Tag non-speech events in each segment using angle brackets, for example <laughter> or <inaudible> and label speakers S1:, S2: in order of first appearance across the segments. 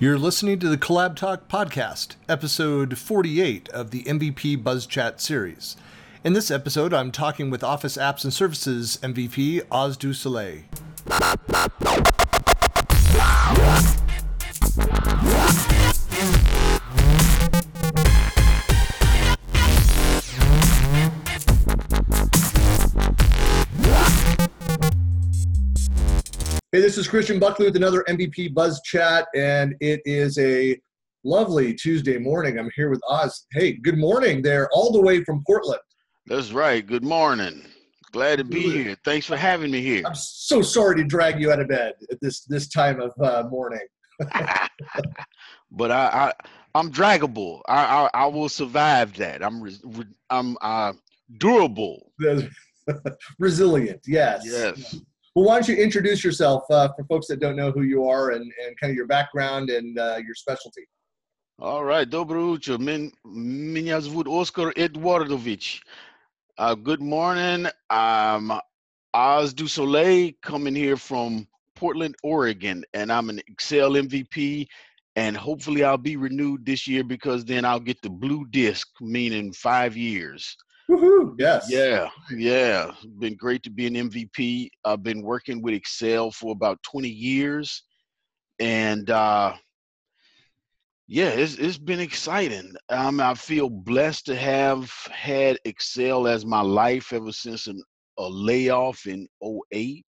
S1: You're listening to the CollabTalk podcast, episode 48 of the MVP Buzz Chat series. In this episode, I'm talking with Office Apps and Services MVP Oz Du Soleil. This is Christian Buckley with another MVP Buzz Chat, and it is a lovely Tuesday morning. I'm here with Oz. Hey, good morning there, all the way from Portland.
S2: That's right. Good morning. Glad to be here. Thanks for having me here.
S1: I'm so sorry to drag you out of bed at this this time of uh, morning. <laughs>
S2: but I, I I'm draggable. I, I, I will survive that. I'm re, I'm uh, durable. <laughs>
S1: Resilient. Yes.
S2: Yes.
S1: Well, why don't you introduce yourself uh, for folks that don't know who you are and, and kind of your background and uh, your specialty?
S2: All right, доброе утро. Меня зовут Оскар Эдуардович. Uh, good morning. I'm Oz Du Soleil coming here from Portland, Oregon, and I'm an Excel MVP. And hopefully, I'll be renewed this year because then I'll get the blue disc, meaning five years.
S1: Woohoo! Yes.
S2: Yeah, yeah. Been great to be an MVP. I've been working with Excel for about 20 years, and uh, yeah, it's it's been exciting. Um, I feel blessed to have had Excel as my life ever since an, a layoff in 08.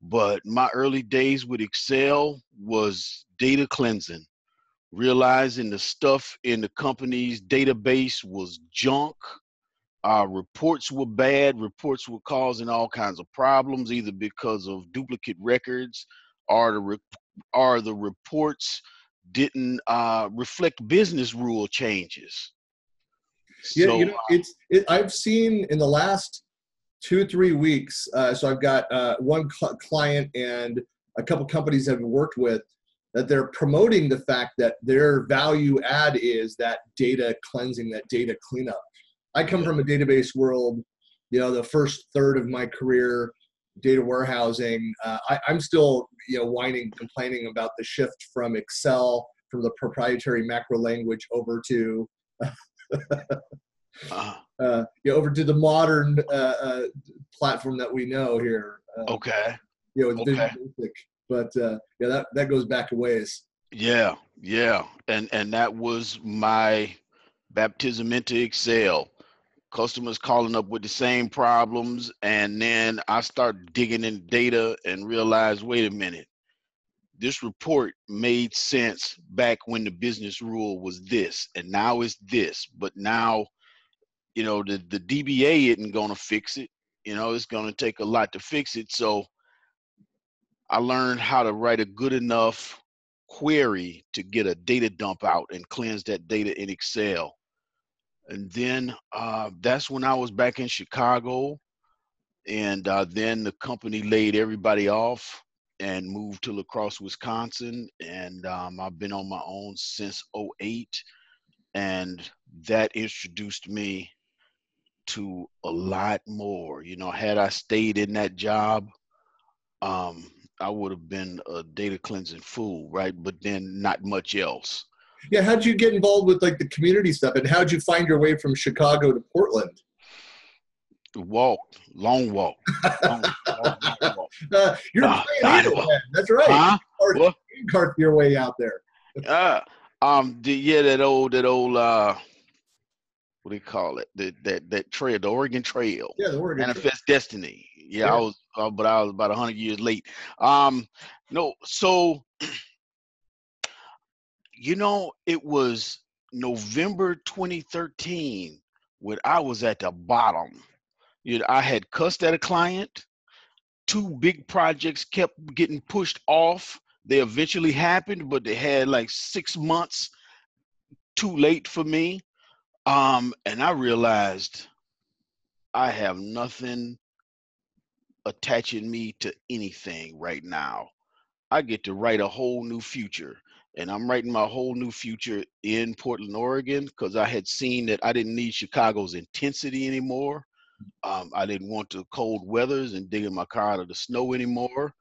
S2: But my early days with Excel was data cleansing, realizing the stuff in the company's database was junk uh, reports were bad. Reports were causing all kinds of problems, either because of duplicate records or the re- or the reports didn't uh, reflect business rule changes.
S1: Yeah, so, you know, it's it, I've seen in the last two three weeks. Uh, so I've got uh, one cl- client and a couple companies I've worked with that they're promoting the fact that their value add is that data cleansing, that data cleanup. I come from a database world. You know, the first third of my career, data warehousing. Uh, I, am still, you know, whining, complaining about the shift from Excel, from the proprietary macro language over to, <laughs> uh-huh. uh, yeah, over to the modern uh, uh, platform that we know here.
S2: Uh, okay.
S1: You know, okay. Basic. But uh, yeah, that that goes back a ways.
S2: Yeah, yeah, and and that was my baptism into Excel customers calling up with the same problems and then i start digging in data and realize wait a minute this report made sense back when the business rule was this and now it's this but now you know the, the dba isn't going to fix it you know it's going to take a lot to fix it so i learned how to write a good enough query to get a data dump out and cleanse that data in excel and then uh, that's when I was back in Chicago, and uh, then the company laid everybody off and moved to La Crosse, Wisconsin, and um, I've been on my own since 08, and that introduced me to a lot more. You know, had I stayed in that job, um, I would have been a data cleansing fool, right? But then not much else
S1: yeah, how'd you get involved with like the community stuff, and how'd you find your way from Chicago to Portland?
S2: Walk, long walk. Long, long,
S1: long walk. <laughs> Uh, you're uh, man. That's right. Huh? Cart, cart your way out there. <laughs>
S2: uh, um, the, yeah, that old, that old, uh, what do you call it? That that that trail, the Oregon Trail.
S1: Yeah, the Oregon
S2: Manifest Trail. Destiny. Yeah, yeah, I was, uh, but I was about hundred years late. Um, no, so <clears throat> you know, it was November 2013 when I was at the bottom. You know, I had cussed at a client. Two big projects kept getting pushed off. They eventually happened, but they had like six months too late for me. Um, and I realized I have nothing attaching me to anything right now. I get to write a whole new future and I'm writing my whole new future in Portland, Oregon, because I had seen that I didn't need Chicago's intensity anymore. Um, I didn't want the cold weathers and digging my car out of the snow anymore.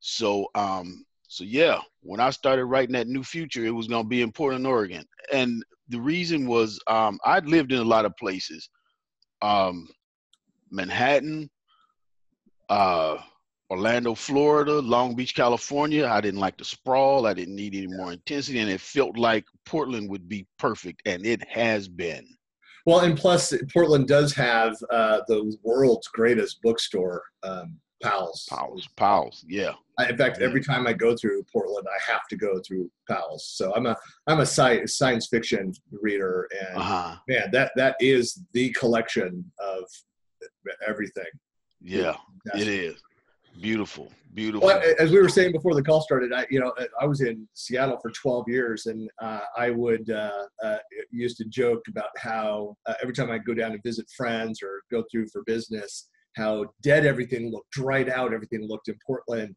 S2: So, um, So yeah, when I started writing that new future, it was gonna be in Portland, Oregon, and the reason was um, I'd lived in a lot of places, um, Manhattan, uh, Orlando, Florida, Long Beach, California. I didn't like the sprawl. I didn't need any more intensity, and it felt like Portland would be perfect, and it has been.
S1: Well, and plus, Portland does have uh, the world's greatest bookstore, um, Powell's.
S2: Powell's, Powell's, yeah.
S1: I, in fact, every time I go through Portland, I have to go through Powell's. So I'm a I'm a sci- science fiction reader, and uh-huh. man, that that is the collection of everything.
S2: Yeah, it is. Beautiful, beautiful. Well,
S1: as we were saying before the call started, I you know I was in Seattle for 12 years, and uh, I would uh, uh, used to joke about how uh, every time I go down and visit friends or go through for business, how dead everything looked, dried out everything looked in Portland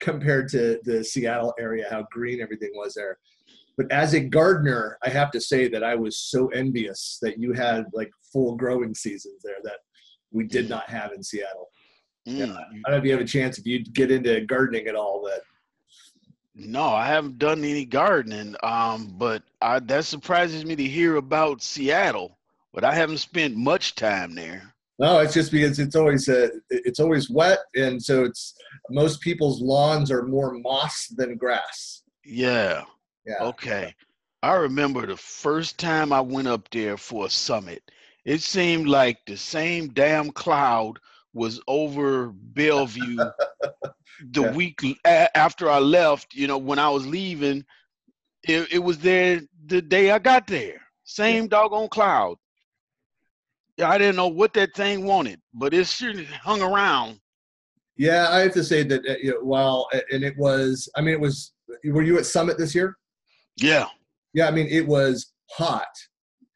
S1: compared to the Seattle area, how green everything was there. But as a gardener, I have to say that I was so envious that you had like full growing seasons there that we did not have in Seattle. Mm. Yeah, I don't know if you have a chance if you get into gardening at all, but
S2: no, I haven't done any gardening. Um, but I, that surprises me to hear about Seattle. But I haven't spent much time there.
S1: No, it's just because it's always uh, it's always wet, and so it's most people's lawns are more moss than grass.
S2: Yeah. Yeah. Okay. I remember the first time I went up there for a summit. It seemed like the same damn cloud was over Bellevue <laughs> the yeah. week a- after I left. You know, when I was leaving, it, it was there the day I got there. Same yeah. doggone cloud. I didn't know what that thing wanted, but it sure hung around.
S1: Yeah, I have to say that uh, you know, while and it was, I mean, it was. Were you at Summit this year?
S2: Yeah.
S1: Yeah, I mean, it was hot.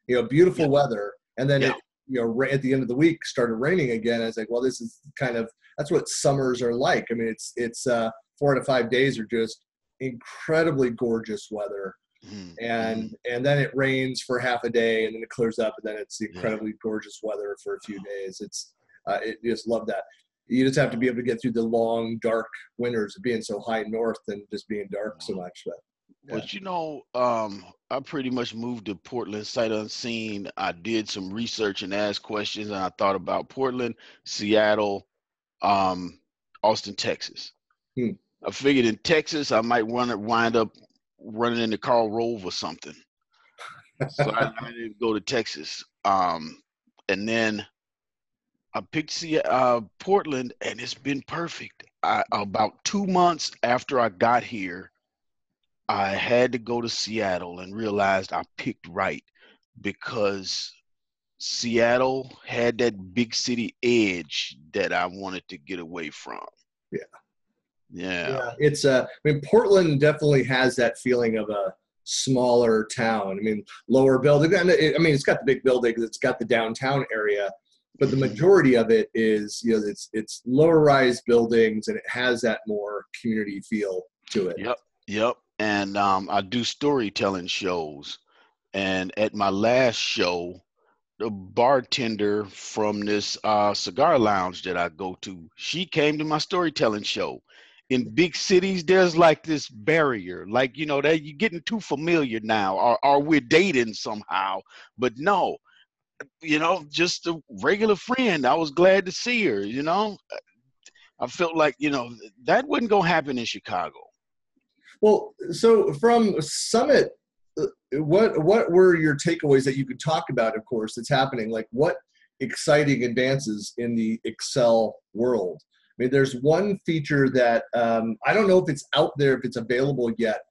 S1: You know, beautiful yeah. weather, and then it, you know, at the end of the week started raining again. I was like, well, this is kind of that's what summers are like. I mean, it's it's uh, four to five days are just incredibly gorgeous weather Mm-hmm. And mm-hmm. and then it rains for half a day, and then it clears up, and then it's the incredibly yeah. gorgeous weather for a few days. It's uh, it, you just love that. You just have to be able to get through the long, dark winters of being so high north and just being dark so much. But,
S2: yeah. but you know, um, I pretty much moved to Portland sight unseen. I did some research and asked questions, and I thought about Portland, Seattle, um, Austin, Texas. Hmm. I figured in Texas I might run wind up running into Karl Rove or something. so I, <laughs> I to go to Texas. Um, and then I picked uh, Portland, and it's been perfect. I, about two months after I got here, I had to go to Seattle and realized I picked right because Seattle had that big city edge that I wanted to get away from.
S1: Yeah.
S2: Yeah. yeah.
S1: It's uh I mean Portland definitely has that feeling of a smaller town. I mean, lower building. I mean, it's got the big buildings, it's got the downtown area, but the mm-hmm. majority of it is, you know, it's it's lower rise buildings and it has that more community feel to it.
S2: Yep. Yep. And um, I do storytelling shows. And at my last show, the bartender from this uh, cigar lounge that I go to, she came to my storytelling show. In big cities there's like this barrier. Like you know that you're getting too familiar now. Or, or we're dating somehow? But no you know just a regular friend. I was glad to see her you know? I felt like you know that wasn't gonna happen in chicago
S1: well so from summit uh, what what were your takeaways that you could talk about of course that's happening like what exciting advances in the excel world I mean, there's one feature that um, I don't know if it's out there, if it's available yet.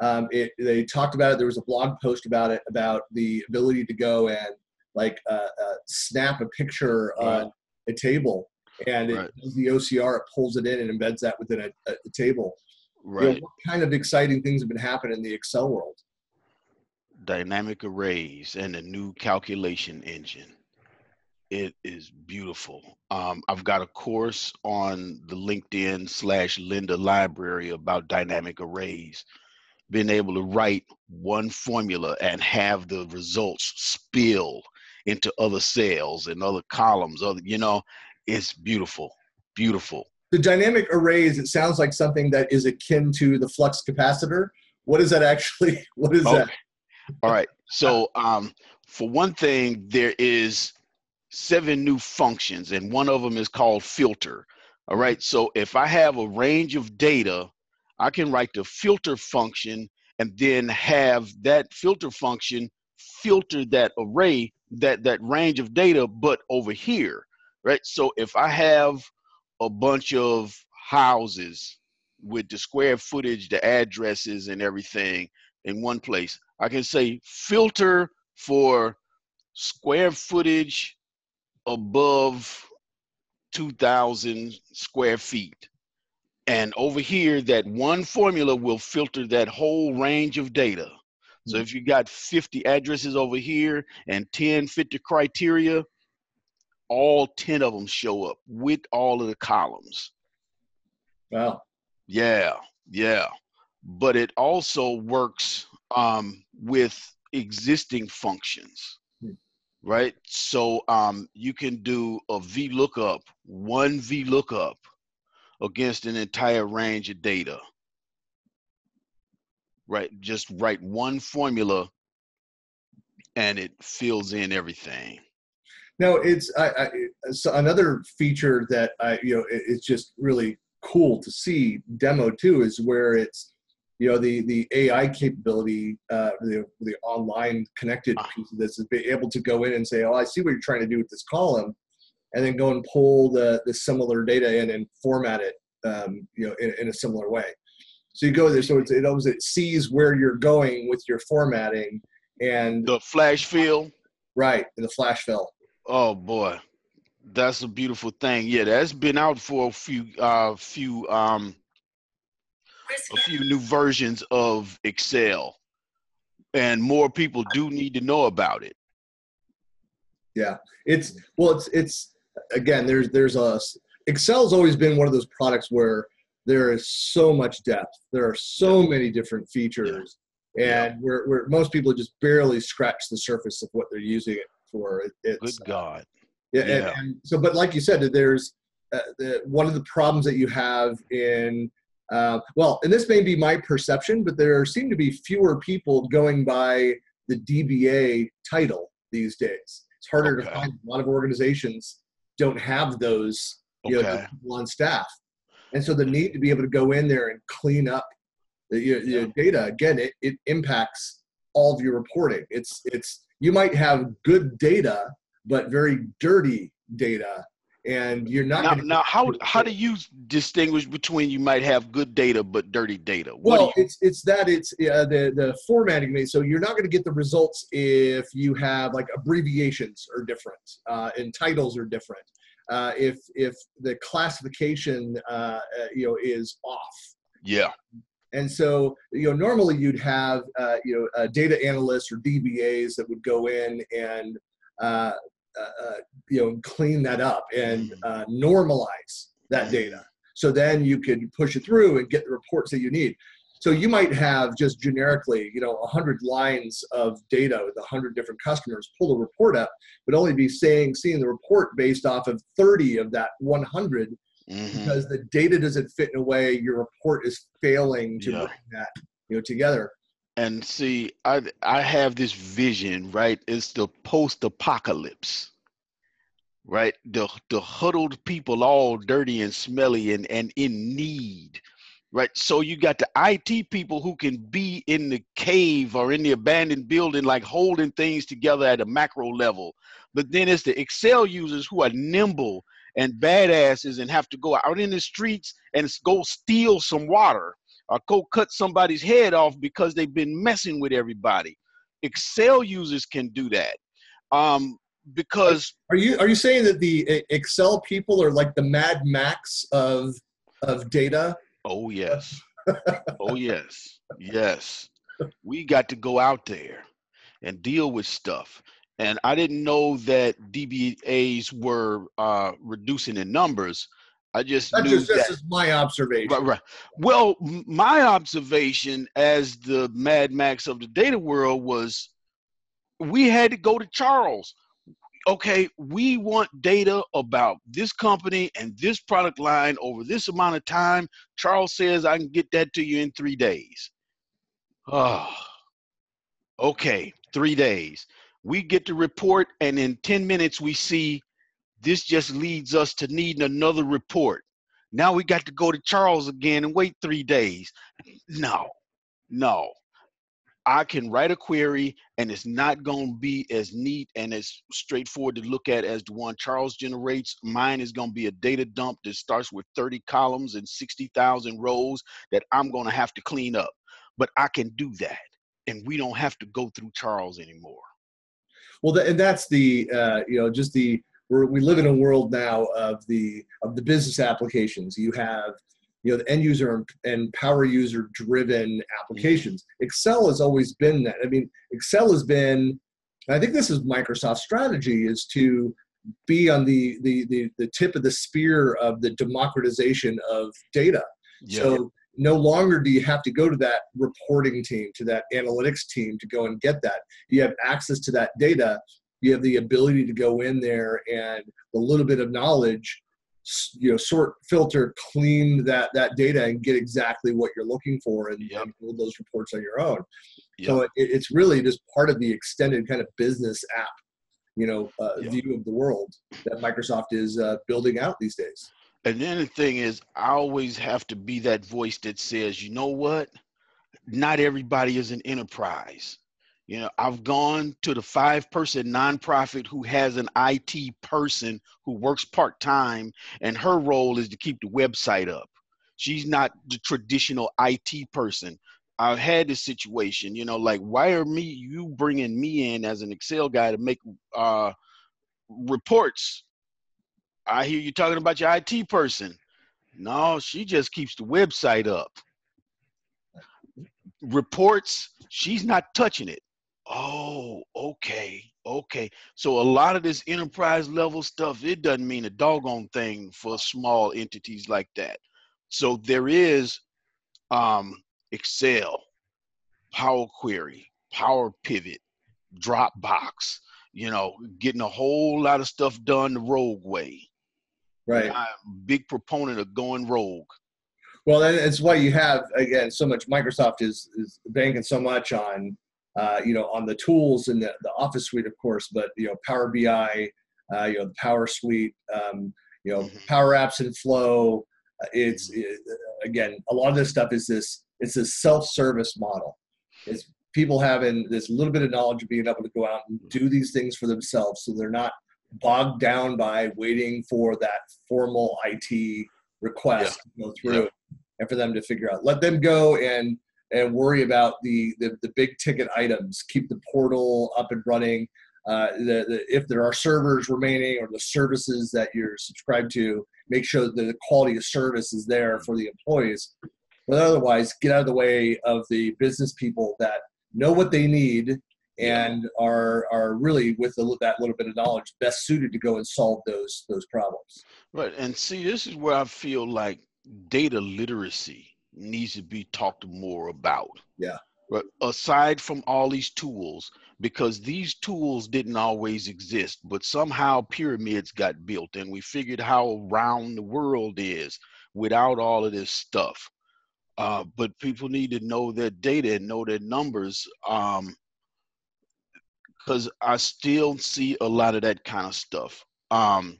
S1: Um, it, they talked about it. There was a blog post about it, about the ability to go and like uh, uh, snap a picture on a table, and right. it, the OCR it pulls it in and embeds that within a, a table.
S2: Right. You know,
S1: what kind of exciting things have been happening in the Excel world?
S2: Dynamic arrays and a new calculation engine. It is beautiful. Um, I've got a course on the LinkedIn slash Lynda library about dynamic arrays. Being able to write one formula and have the results spill into other cells and other columns, other you know, it's beautiful, beautiful.
S1: The dynamic arrays, it sounds like something that is akin to the flux capacitor. What is that actually? <laughs> What is okay. that?
S2: All right. So um, for one thing, there is seven new functions, and one of them is called filter. All right. So if I have a range of data, I can write the filter function and then have that filter function filter that array, that that range of data, but over here, right? So if I have a bunch of houses with the square footage, the addresses, and everything in one place, I can say filter for square footage above 2,000 square feet. And over here, that one formula will filter that whole range of data. So mm-hmm. if you got 50 addresses over here and 10 fit the criteria, all 10 of them show up with all of the columns.
S1: Wow.
S2: Yeah, yeah. But it also works um, with existing functions, hmm. right? So um, you can do a VLOOKUP, one VLOOKUP against an entire range of data, right? Just write one formula and it fills in everything.
S1: No, it's I, I, another feature that I you know it's just really cool to see demo too is where it's you know the the AI capability, uh, the the online connected ah. piece of this is be able to go in and say, oh, I see what you're trying to do with this column, and then go and pull the the similar data in and format it, um, you know, in, in, a similar way. So you go there, so it's, it always it sees where you're going with your formatting and
S2: the flash fill.
S1: Right, the flash fill.
S2: Oh boy, that's a beautiful thing. Yeah, that's been out for a few uh few um a few new versions of Excel. And more people do need to know about it.
S1: Yeah. It's well it's it's again there's there's a Excel's always been one of those products where there is so much depth. There are so many different features. Yeah. And yeah. where, where most people just barely scratch the surface of what they're using it for
S2: it's good God.
S1: Yeah, yeah. And, and, so, but like you said, there's uh, the, one of the problems that you have in uh, well, and this may be my perception, but there seem to be fewer people going by the DBA title these days. It's harder okay. to find. A lot of organizations don't have those you okay. know, people on staff, and so the need to be able to go in there and clean up the, your, your data again, it, it impacts all of your reporting. It's it's you might have good data, but very dirty data. And you're not
S2: now. now how how do you distinguish between you might have good data but dirty data?
S1: What well, you- it's it's that it's uh, the the formatting made so you're not going to get the results if you have like abbreviations are different uh, and titles are different. Uh, if if the classification uh, uh, you know is off.
S2: Yeah.
S1: And so, you know, normally you'd have, uh, you know, data analysts or DBAs that would go in and, uh, uh, uh, you know, clean that up and mm. uh, normalize that data. So then you could push it through and get the reports that you need. So you might have just generically, you know, 100 lines of data with 100 different customers, pull the report up, but only be saying, seeing the report based off of 30 of that 100 mm-hmm. because the data doesn't fit in a way your report is failing to yeah. bring that you know together.
S2: And see i i have this vision right? It's the post-apocalypse right? The the huddled people all dirty and smelly and and in need right? So you got the it people who can be in the cave or in the abandoned building like holding things together at a macro level. But then it's the excel users who are nimble and badasses and have to go out in the streets and go steal some water or go cut somebody's head off because they've been messing with everybody. Excel users can do that. Um, because
S1: are you are you saying that the Excel people are like the Mad Max of of data?
S2: Oh yes. oh yes. Yes. We got to go out there and deal with stuff and I didn't know that DBAs were uh, reducing in numbers. I just
S1: That's
S2: knew
S1: just, that. This is my observation.
S2: Right, right. Well, my observation as the Mad Max of the data world was we had to go to Charles. okay, we want data about this company and this product line over this amount of time. Charles says I can get that to you in three days. Oh, okay, three days. We get the report, and in 10 minutes, we see this just leads us to needing another report. Now we got to go to Charles again and wait three days. No, no. I can write a query and it's not going to be as neat and as straightforward to look at as the one Charles generates. Mine is going to be a data dump that starts with 30 columns and 60,000 rows that I'm going to have to clean up. But I can do that and we don't have to go through Charles anymore.
S1: Well, and that's the, uh, you know, just the, we live in a world now of the, of the business applications. You have, you know the end user and power user driven applications excel has always been that i mean excel has been i think this is microsoft's strategy is to be on the the the, the tip of the spear of the democratization of data yeah. so no longer do you have to go to that reporting team to that analytics team to go and get that you have access to that data you have the ability to go in there and a little bit of knowledge you know sort filter clean that that data and get exactly what you're looking for and, yep. and build those reports on your own yep. so it, it's really just part of the extended kind of business app you know uh, yep. view of the world that microsoft is uh, building out these days
S2: and then the thing is i always have to be that voice that says you know what not everybody is an enterprise you know, I've gone to the five person nonprofit who has an IT person who works part time, and her role is to keep the website up. She's not the traditional IT person. I've had this situation, you know, like why are me you bringing me in as an Excel guy to make uh, reports? I hear you talking about your IT person. No, she just keeps the website up. Reports, she's not touching it. Oh, okay, okay. So a lot of this enterprise level stuff, it doesn't mean a doggone thing for small entities like that. So there is um, Excel, Power Query, Power Pivot, Dropbox, you know, getting a whole lot of stuff done the rogue way.
S1: Right.
S2: I'm a big proponent of going rogue.
S1: Well, that's why you have again so much. Microsoft is is banking so much on uh, you know, on the tools in the, the Office suite, of course, but you know, Power BI, uh, you know, the Power Suite, um, you know, mm-hmm. Power Apps and Flow. Uh, it's it, again, a lot of this stuff is this. It's a self-service model. It's people having this little bit of knowledge of being able to go out and do these things for themselves, so they're not bogged down by waiting for that formal IT request yeah. to go through, yeah. and for them to figure out. Let them go and and worry about the, the, the big ticket items. Keep the portal up and running. Uh, the, the, if there are servers remaining or the services that you're subscribed to, make sure that the quality of service is there for the employees. But otherwise, get out of the way of the business people that know what they need and are are really with the, that little bit of knowledge best suited to go and solve those those problems.
S2: Right, and see, this is where I feel like data literacy needs to be talked more about.
S1: Yeah.
S2: But aside from all these tools, because these tools didn't always exist, but somehow pyramids got built and we figured how round the world is without all of this stuff. Uh, but people need to know their data and know their numbers. Um, because I still see a lot of that kind of stuff. Um,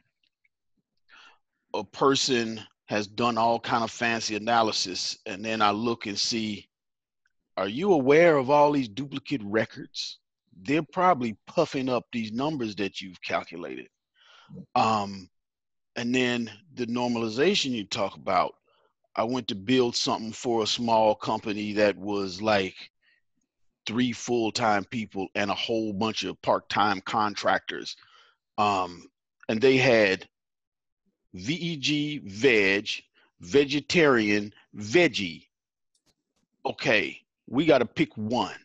S2: a person has done all kind of fancy analysis and then i look and see are you aware of all these duplicate records they're probably puffing up these numbers that you've calculated um, and then the normalization you talk about i went to build something for a small company that was like three full-time people and a whole bunch of part-time contractors um, and they had VEG, veg, vegetarian, veggie. Okay, we got to pick one.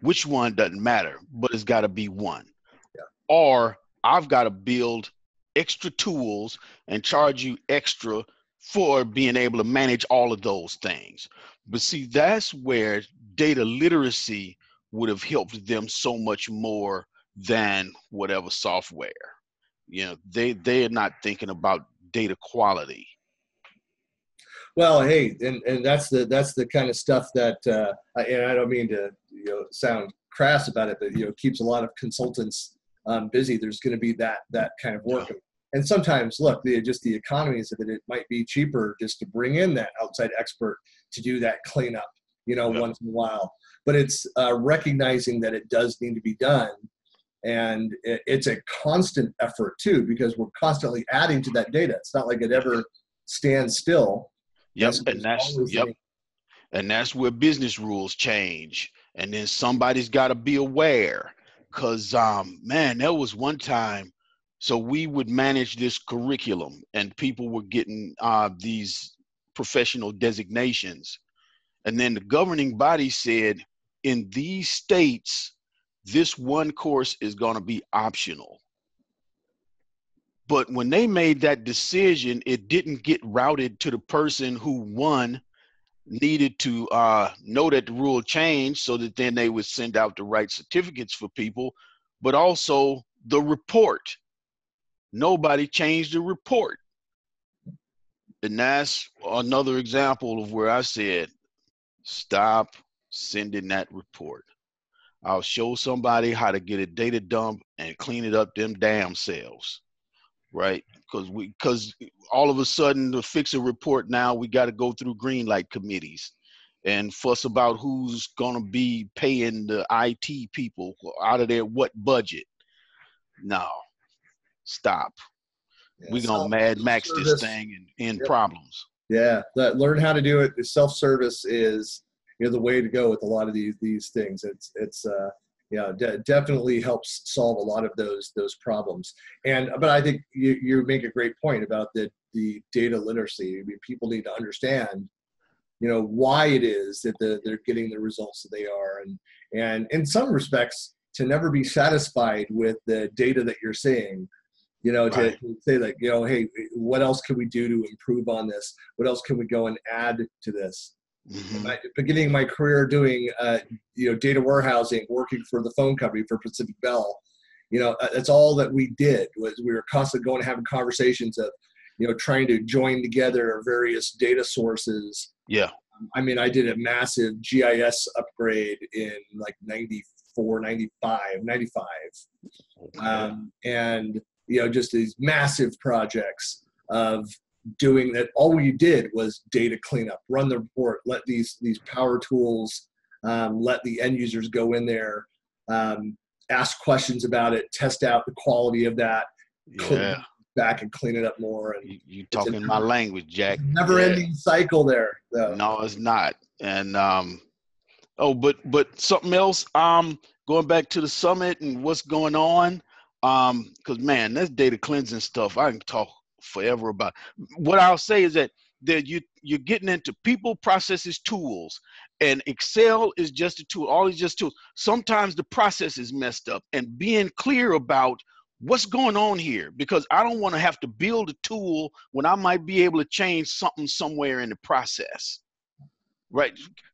S2: Which one doesn't matter, but it's got to be one. Yeah. Or I've got to build extra tools and charge you extra for being able to manage all of those things. But see, that's where data literacy would have helped them so much more than whatever software. You know, they they are not thinking about data quality.
S1: Well, hey, and, and that's the that's the kind of stuff that, uh, and I don't mean to you know sound crass about it, but you know keeps a lot of consultants um, busy. There's going to be that that kind of work. Yeah. And sometimes, look, the, just the economies of it, it might be cheaper just to bring in that outside expert to do that cleanup, you know, yeah. once in a while. But it's uh, recognizing that it does need to be done and it's a constant effort too because we're constantly adding to that data. It's not like it ever stands still.
S2: Yep and that's yep. and that's where business rules change and then somebody's got to be aware. Because um man there was one time so we would manage this curriculum and people were getting uh these professional designations and then the governing body said in these states this one course is going to be optional. But when they made that decision, it didn't get routed to the person who won needed to uh, know that the rule changed so that then they would send out the right certificates for people, but also the report. Nobody changed the report. And that's another example of where I said, stop sending that report. I'll show somebody how to get a data dump and clean it up them damn selves, right? Because we because all of a sudden to fix a report now we got to go through green light committees and fuss about who's gonna be paying the IT people out of their what budget. No, stop. Yeah, we gonna Mad Max this thing and end yep. problems.
S1: Yeah, that learn how to do it. Self service is you know the way to go with a lot of these these things. It's it's uh, yeah de- definitely helps solve a lot of those those problems. And but I think you you make a great point about the the data literacy. I mean, people need to understand you know why it is that the, they're getting the results that they are and and in some respects to never be satisfied with the data that you're seeing you know right. to, to, say like you know hey what else can we do to improve on this what else can we go and add to this Mm-hmm. My, beginning my career doing uh, you know data warehousing, working for the phone company for Pacific Bell, you know uh, that's all that we did was we were constantly going and having conversations of you know trying to join together various data sources.
S2: Yeah,
S1: um, I mean I did a massive GIS upgrade in like 94, 95, 95, okay. um, and you know just these massive projects of doing that all we did was data cleanup run the report let these these power tools um, let the end users go in there um, ask questions about it test out the quality of that
S2: yeah.
S1: back and clean it up more and
S2: you, you talking my language jack
S1: never ending cycle there
S2: though. no it's not and um oh but but something else um going back to the summit and what's going on um because man that's data cleansing stuff i can talk forever about. What I'll say is that that you you're getting into people, processes, tools, and Excel is just a tool. All is just tools. Sometimes the process is messed up, and being clear about what's going on here because I don't want to have to build a tool when I might be able to change something somewhere in the process. Right?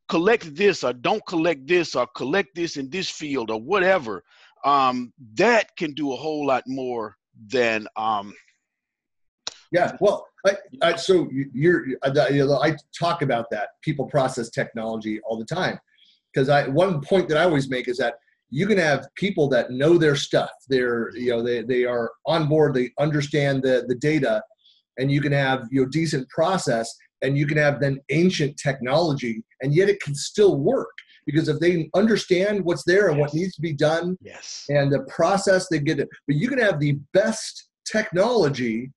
S2: Collect this or don't collect this or collect this in this field or whatever. Um, that can do a whole lot more than um,
S1: yeah, well, I, I, so you're, I talk about that people process technology all the time because I one point that I always make is that you can have people that know their stuff. They're you know they they are on board. They understand the the data, and you can have you know decent process, and you can have then ancient technology, and yet it can still work because if they understand what's there and yes. what needs to be done,
S2: yes,
S1: and the process they get it. But you can have the best technology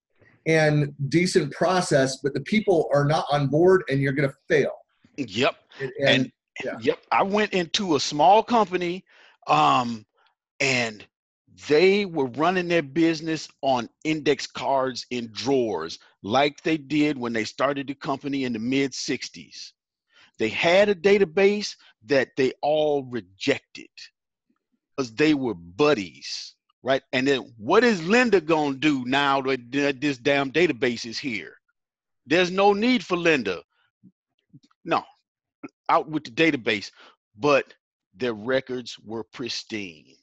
S1: and decent process, but the people are not on board and you're going to fail.
S2: Yep. And, and yeah. yep, I went into a small company um, and they were running their business on index cards in drawers like they did when they started the company in the mid 60s. They had a database that they all rejected because they were buddies right? And then what is Linda gonna do now that this damn database is here? There's no need for Linda. No, out with the database. But their records were pristine.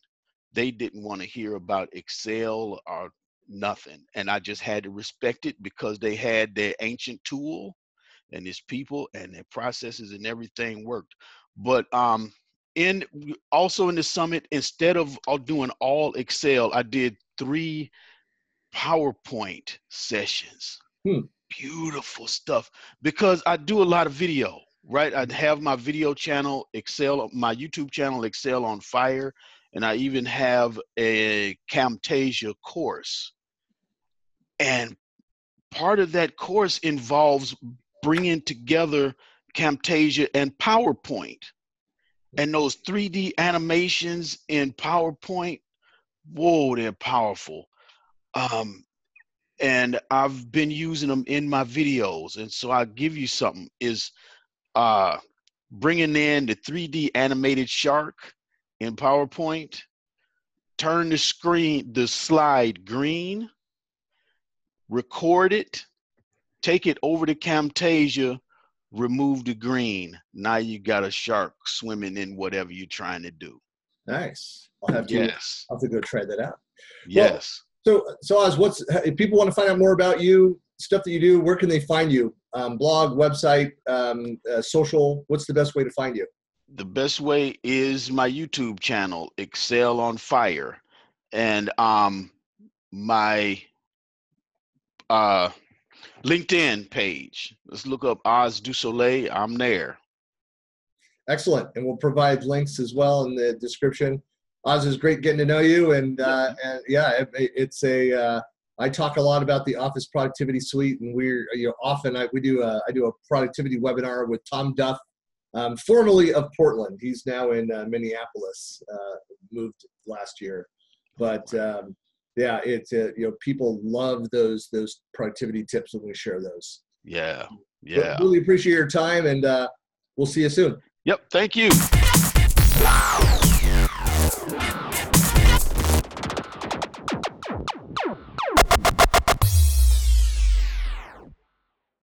S2: they didn't want to hear about Excel or nothing. And I just had to respect it because they had their ancient tool and his people and their processes and everything worked. But um in also in the summit, instead of doing all Excel, I did three PowerPoint sessions. Hmm. Beautiful stuff because I do a lot of video, right? I have my video channel, Excel, my YouTube channel, Excel on Fire, and I even have a Camtasia course. And part of that course involves bringing together Camtasia and PowerPoint. And those 3D animations in PowerPoint, whoa, they're powerful. Um, and I've been using them in my videos. And so I'll give you something is uh, bringing in the 3D animated shark in PowerPoint, turn the screen, the slide green, record it, take it over to Camtasia, remove the green. Now you got a shark swimming in whatever you're trying to do.
S1: Nice. I'll have to, yes. I'll have to go try that out.
S2: Yes.
S1: Well, so, so Oz, what's if people want to find out more about you, stuff that you do, where can they find you? Um, blog, website, um, uh, social. What's the best way to find you?
S2: The best way is my YouTube channel, Excel on Fire, and um, my uh, LinkedIn page. Let's look up Oz Du Soleil. I'm there.
S1: Excellent, and we'll provide links as well in the description. Oz is great getting to know you, and uh, and yeah, it, it's a. Uh, I talk a lot about the Office Productivity Suite, and we're you know often I, we do a I do a productivity webinar with Tom Duff, um, formerly of Portland. He's now in uh, Minneapolis, uh, moved last year, but um, yeah, it's uh, you know people love those those productivity tips when we share those.
S2: Yeah, yeah.
S1: But really appreciate your time, and uh, we'll see you soon.
S2: Yep. Thank you.